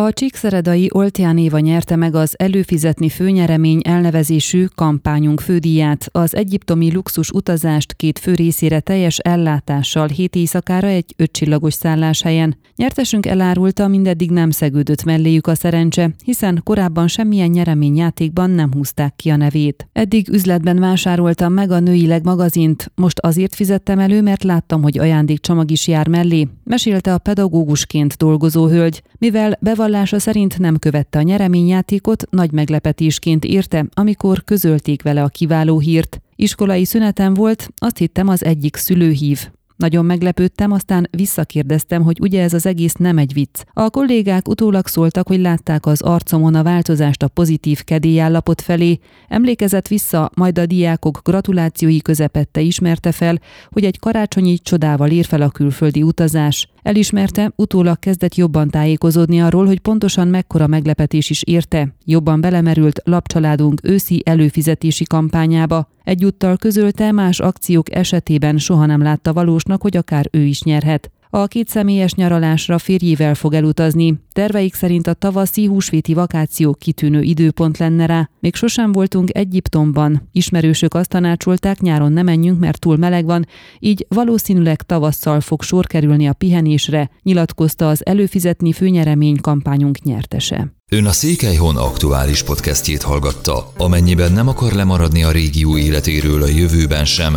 A Csíkszeredai Oltján Éva nyerte meg az előfizetni főnyeremény elnevezésű kampányunk fődíját, az egyiptomi luxus utazást két fő részére teljes ellátással hét éjszakára egy ötcsillagos szálláshelyen. Nyertesünk elárulta, mindeddig nem szegődött melléjük a szerencse, hiszen korábban semmilyen nyereményjátékban nem húzták ki a nevét. Eddig üzletben vásároltam meg a nőileg magazint, most azért fizettem elő, mert láttam, hogy ajándékcsomag is jár mellé, mesélte a pedagógusként dolgozó hölgy, mivel bevallása szerint nem követte a nyereményjátékot, nagy meglepetésként érte, amikor közölték vele a kiváló hírt. Iskolai szünetem volt, azt hittem az egyik szülő hív. Nagyon meglepődtem, aztán visszakérdeztem, hogy ugye ez az egész nem egy vicc. A kollégák utólag szóltak, hogy látták az arcomon a változást a pozitív kedélyállapot felé, emlékezett vissza, majd a diákok gratulációi közepette ismerte fel, hogy egy karácsonyi csodával ír fel a külföldi utazás. Elismerte, utólag kezdett jobban tájékozódni arról, hogy pontosan mekkora meglepetés is érte. Jobban belemerült lapcsaládunk őszi előfizetési kampányába. Egyúttal közölte, más akciók esetében soha nem látta valósnak, hogy akár ő is nyerhet. A két személyes nyaralásra férjével fog elutazni. Terveik szerint a tavaszi húsvéti vakáció kitűnő időpont lenne rá. Még sosem voltunk Egyiptomban. Ismerősök azt tanácsolták, nyáron nem menjünk, mert túl meleg van, így valószínűleg tavasszal fog sor kerülni a pihenésre, nyilatkozta az előfizetni főnyeremény kampányunk nyertese. Ön a Székelyhon aktuális podcastjét hallgatta. Amennyiben nem akar lemaradni a régió életéről a jövőben sem,